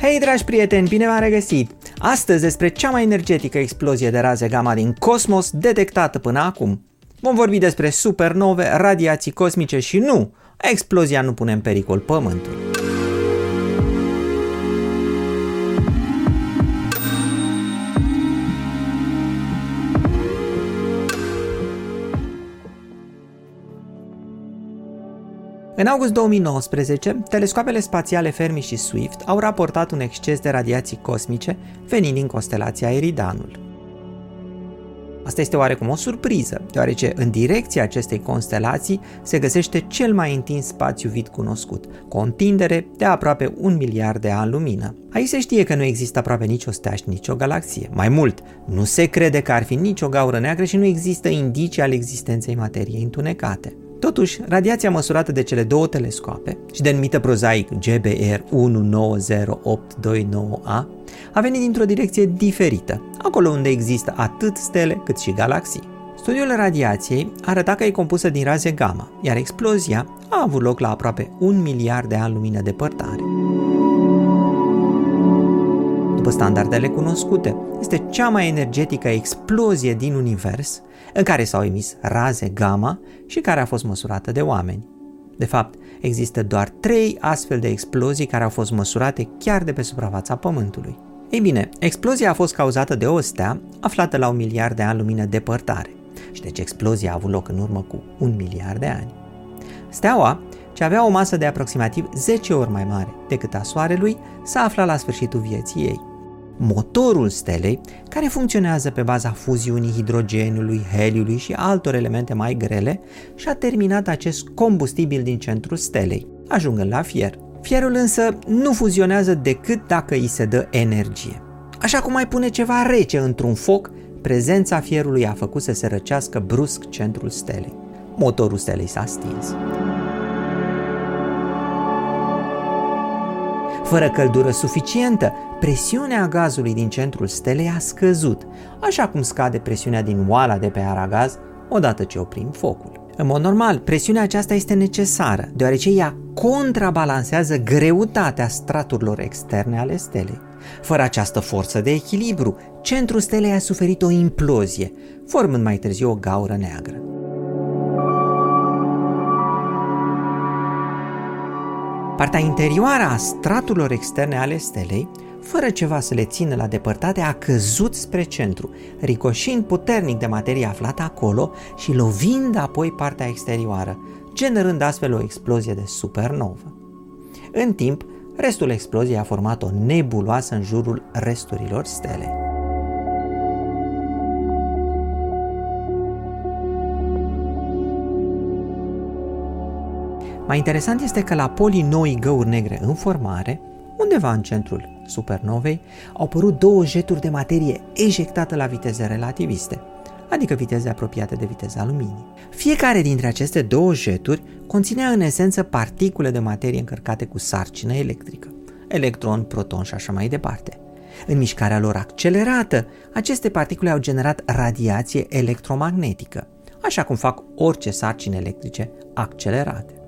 Hei dragi prieteni, bine v-am regăsit! Astăzi despre cea mai energetică explozie de raze gamma din cosmos detectată până acum. Vom vorbi despre supernove, radiații cosmice și nu, explozia nu pune în pericol Pământul. În august 2019, telescoapele spațiale Fermi și Swift au raportat un exces de radiații cosmice venind din constelația Eridanul. Asta este oarecum o surpriză, deoarece în direcția acestei constelații se găsește cel mai întins spațiu vid cunoscut, cu o întindere de aproape un miliard de ani lumină. Aici se știe că nu există aproape nicio steaș și nicio galaxie. Mai mult, nu se crede că ar fi nicio gaură neagră și nu există indicii ale existenței materiei întunecate. Totuși, radiația măsurată de cele două telescoape și denumită prozaic GBR 190829A a venit dintr-o direcție diferită, acolo unde există atât stele cât și galaxii. Studiul radiației arăta că e compusă din raze gamma, iar explozia a avut loc la aproape un miliard de ani lumină depărtare. După standardele cunoscute, este cea mai energetică explozie din univers în care s-au emis raze gamma și care a fost măsurată de oameni. De fapt, există doar trei astfel de explozii care au fost măsurate chiar de pe suprafața Pământului. Ei bine, explozia a fost cauzată de o stea aflată la un miliard de ani lumină depărtare. Și deci explozia a avut loc în urmă cu un miliard de ani. Steaua, ce avea o masă de aproximativ 10 ori mai mare decât a Soarelui, s-a aflat la sfârșitul vieții ei motorul stelei, care funcționează pe baza fuziunii hidrogenului, heliului și altor elemente mai grele, și a terminat acest combustibil din centrul stelei, ajungând la fier. Fierul însă nu fuzionează decât dacă îi se dă energie. Așa cum mai pune ceva rece într-un foc, prezența fierului a făcut să se răcească brusc centrul stelei. Motorul stelei s-a stins. Fără căldură suficientă, presiunea gazului din centrul stelei a scăzut, așa cum scade presiunea din oala de pe aragaz odată ce oprim focul. În mod normal, presiunea aceasta este necesară, deoarece ea contrabalansează greutatea straturilor externe ale stelei. Fără această forță de echilibru, centrul stelei a suferit o implozie, formând mai târziu o gaură neagră. Partea interioară a straturilor externe ale stelei, fără ceva să le țină la depărtate, a căzut spre centru, ricoșind puternic de materie aflată acolo și lovind apoi partea exterioară, generând astfel o explozie de supernovă. În timp, restul exploziei a format o nebuloasă în jurul resturilor stelei. Mai interesant este că la polii noi găuri negre în formare, undeva în centrul supernovei, au apărut două jeturi de materie ejectată la viteze relativiste, adică viteze apropiate de viteza luminii. Fiecare dintre aceste două jeturi conținea în esență particule de materie încărcate cu sarcină electrică, electron, proton și așa mai departe. În mișcarea lor accelerată, aceste particule au generat radiație electromagnetică, așa cum fac orice sarcini electrice accelerate.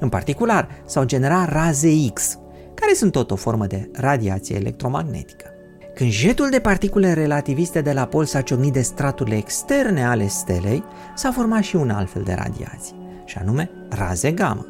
În particular, s-au generat raze X, care sunt tot o formă de radiație electromagnetică. Când jetul de particule relativiste de la pol s-a ciocnit de straturile externe ale stelei, s-a format și un alt fel de radiație, și anume raze gamma.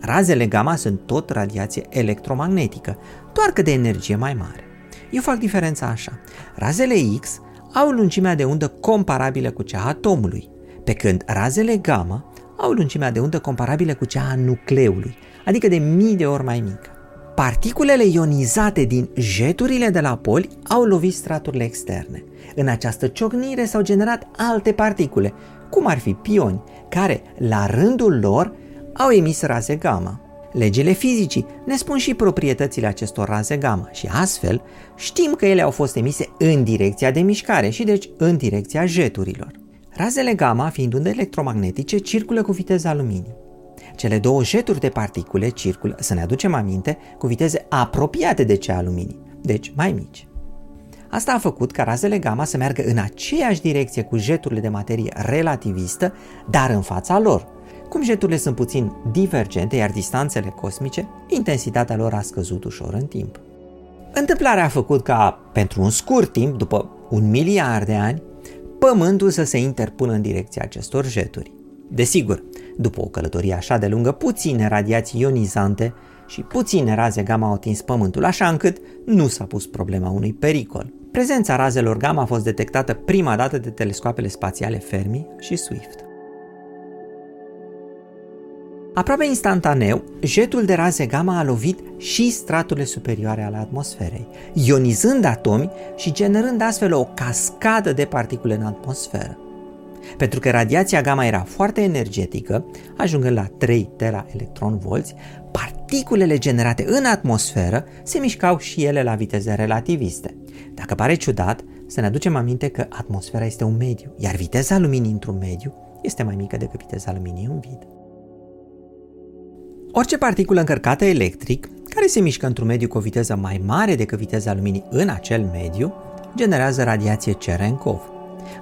Razele gamma sunt tot radiație electromagnetică, doar că de energie mai mare. Eu fac diferența așa. Razele X au lungimea de undă comparabilă cu cea a atomului, pe când razele gamma au lungimea de undă comparabilă cu cea a nucleului, adică de mii de ori mai mică. Particulele ionizate din jeturile de la poli au lovit straturile externe. În această ciocnire s-au generat alte particule, cum ar fi pioni, care, la rândul lor, au emis raze gamma. Legile fizicii ne spun și proprietățile acestor raze gamma și astfel știm că ele au fost emise în direcția de mișcare și deci în direcția jeturilor. Razele gamma, fiind unde electromagnetice, circulă cu viteza luminii. Cele două jeturi de particule circulă, să ne aducem aminte, cu viteze apropiate de cea a luminii, deci mai mici. Asta a făcut ca razele gamma să meargă în aceeași direcție cu jeturile de materie relativistă, dar în fața lor, Cum jeturile sunt puțin divergente, iar distanțele cosmice, intensitatea lor a scăzut ușor în timp. Întâmplarea a făcut ca, pentru un scurt timp, după un miliard de ani, Pământul să se interpună în direcția acestor jeturi. Desigur, după o călătorie așa de lungă, puține radiații ionizante și puține raze gamma au atins Pământul, așa încât nu s-a pus problema unui pericol. Prezența razelor gamma a fost detectată prima dată de telescoapele spațiale Fermi și Swift. Aproape instantaneu, jetul de raze gamma a lovit și straturile superioare ale atmosferei, ionizând atomi și generând astfel o cascadă de particule în atmosferă. Pentru că radiația gamma era foarte energetică, ajungând la 3 tera volți, particulele generate în atmosferă se mișcau și ele la viteze relativiste. Dacă pare ciudat, să ne aducem aminte că atmosfera este un mediu, iar viteza luminii într-un mediu este mai mică decât viteza luminii în vid. Orice particulă încărcată electric, care se mișcă într-un mediu cu o viteză mai mare decât viteza luminii în acel mediu, generează radiație Cherenkov.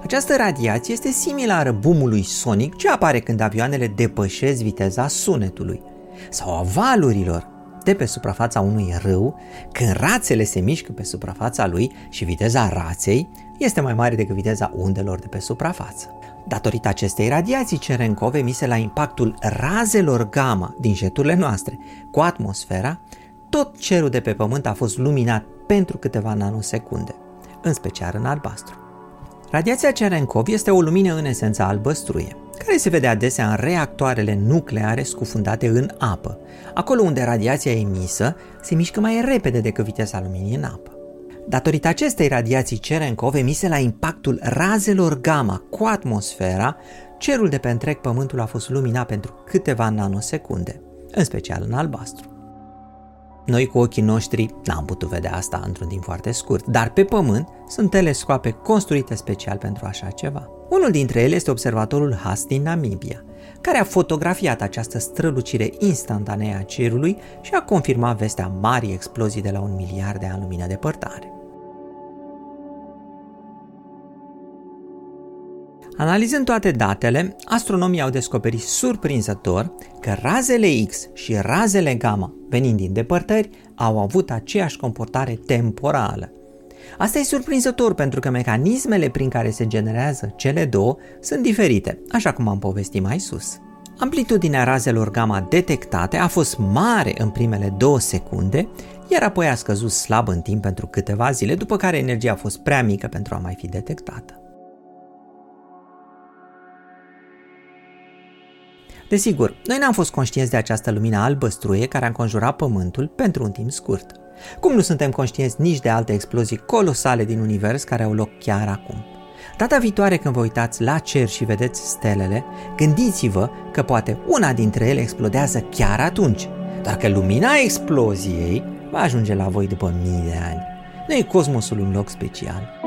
Această radiație este similară boomului sonic ce apare când avioanele depășesc viteza sunetului sau a valurilor de pe suprafața unui râu când rațele se mișcă pe suprafața lui și viteza raței este mai mare decât viteza undelor de pe suprafață. Datorită acestei radiații Cerenkov emise la impactul razelor gamma din jeturile noastre cu atmosfera, tot cerul de pe Pământ a fost luminat pentru câteva nanosecunde, în special în albastru. Radiația Cerenkov este o lumină în esență albăstruie, care se vede adesea în reactoarele nucleare scufundate în apă, acolo unde radiația emisă se mișcă mai repede decât viteza luminii în apă. Datorită acestei radiații Cerenkov emise la impactul razelor gamma cu atmosfera, cerul de pe întreg Pământul a fost luminat pentru câteva nanosecunde, în special în albastru. Noi cu ochii noștri n-am putut vedea asta într-un timp foarte scurt, dar pe Pământ sunt telescoape construite special pentru așa ceva. Unul dintre ele este observatorul Haas din Namibia, care a fotografiat această strălucire instantanee a cerului și a confirmat vestea marii explozii de la un miliard de ani lumină depărtare. Analizând toate datele, astronomii au descoperit surprinzător că razele X și razele gamma, venind din depărtări, au avut aceeași comportare temporală. Asta e surprinzător pentru că mecanismele prin care se generează cele două sunt diferite, așa cum am povestit mai sus. Amplitudinea razelor gamma detectate a fost mare în primele două secunde, iar apoi a scăzut slab în timp pentru câteva zile, după care energia a fost prea mică pentru a mai fi detectată. Desigur, noi n-am fost conștienți de această lumină albăstruie care a înconjurat Pământul pentru un timp scurt. Cum nu suntem conștienți nici de alte explozii colosale din univers care au loc chiar acum. Data viitoare când vă uitați la cer și vedeți stelele, gândiți-vă că poate una dintre ele explodează chiar atunci, dar că lumina exploziei va ajunge la voi după mii de ani. Nu e cosmosul un loc special.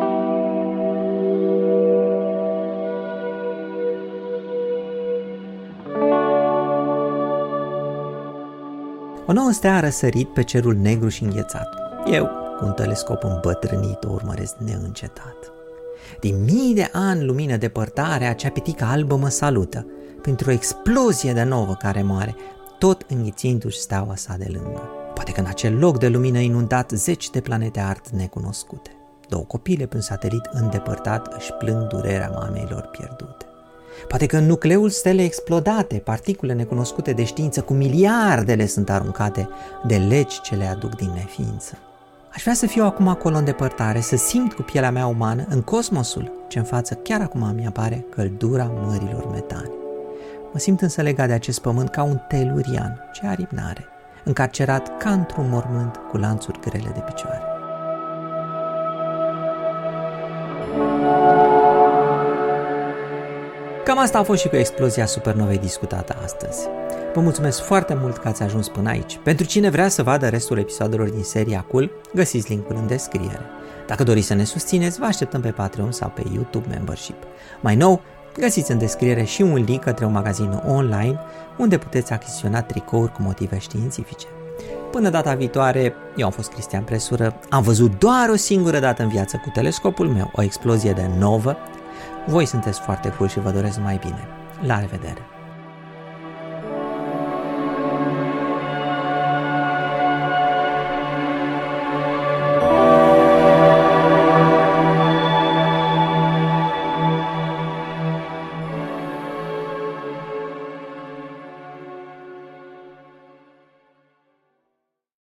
O nouă stea a răsărit pe cerul negru și înghețat. Eu, cu un telescop îmbătrânit, o urmăresc neîncetat. Din mii de ani lumină depărtare, acea pitică albă mă salută, printr-o explozie de nouă care moare, tot înghițindu-și steaua sa de lângă. Poate că în acel loc de lumină inundat zeci de planete art necunoscute. Două copile pe un satelit îndepărtat își plâng durerea mameilor pierdute. Poate că în nucleul stelei explodate, particule necunoscute de știință cu miliardele sunt aruncate de legi ce le aduc din neființă. Aș vrea să fiu acum acolo în depărtare, să simt cu pielea mea umană, în cosmosul ce în față chiar acum mi apare căldura mărilor metane. Mă simt însă legat de acest pământ ca un telurian, ce aripi n-are, încarcerat ca într-un mormânt cu lanțuri grele de picioare. Cam asta a fost și cu explozia supernovei discutată astăzi. Vă mulțumesc foarte mult că ați ajuns până aici. Pentru cine vrea să vadă restul episoadelor din seria Cool, găsiți linkul în descriere. Dacă doriți să ne susțineți, vă așteptăm pe Patreon sau pe YouTube Membership. Mai nou, găsiți în descriere și un link către un magazin online unde puteți achiziționa tricouri cu motive științifice. Până data viitoare, eu am fost Cristian Presură, am văzut doar o singură dată în viață cu telescopul meu o explozie de novă voi sunteți foarte cool și vă doresc mai bine. La revedere!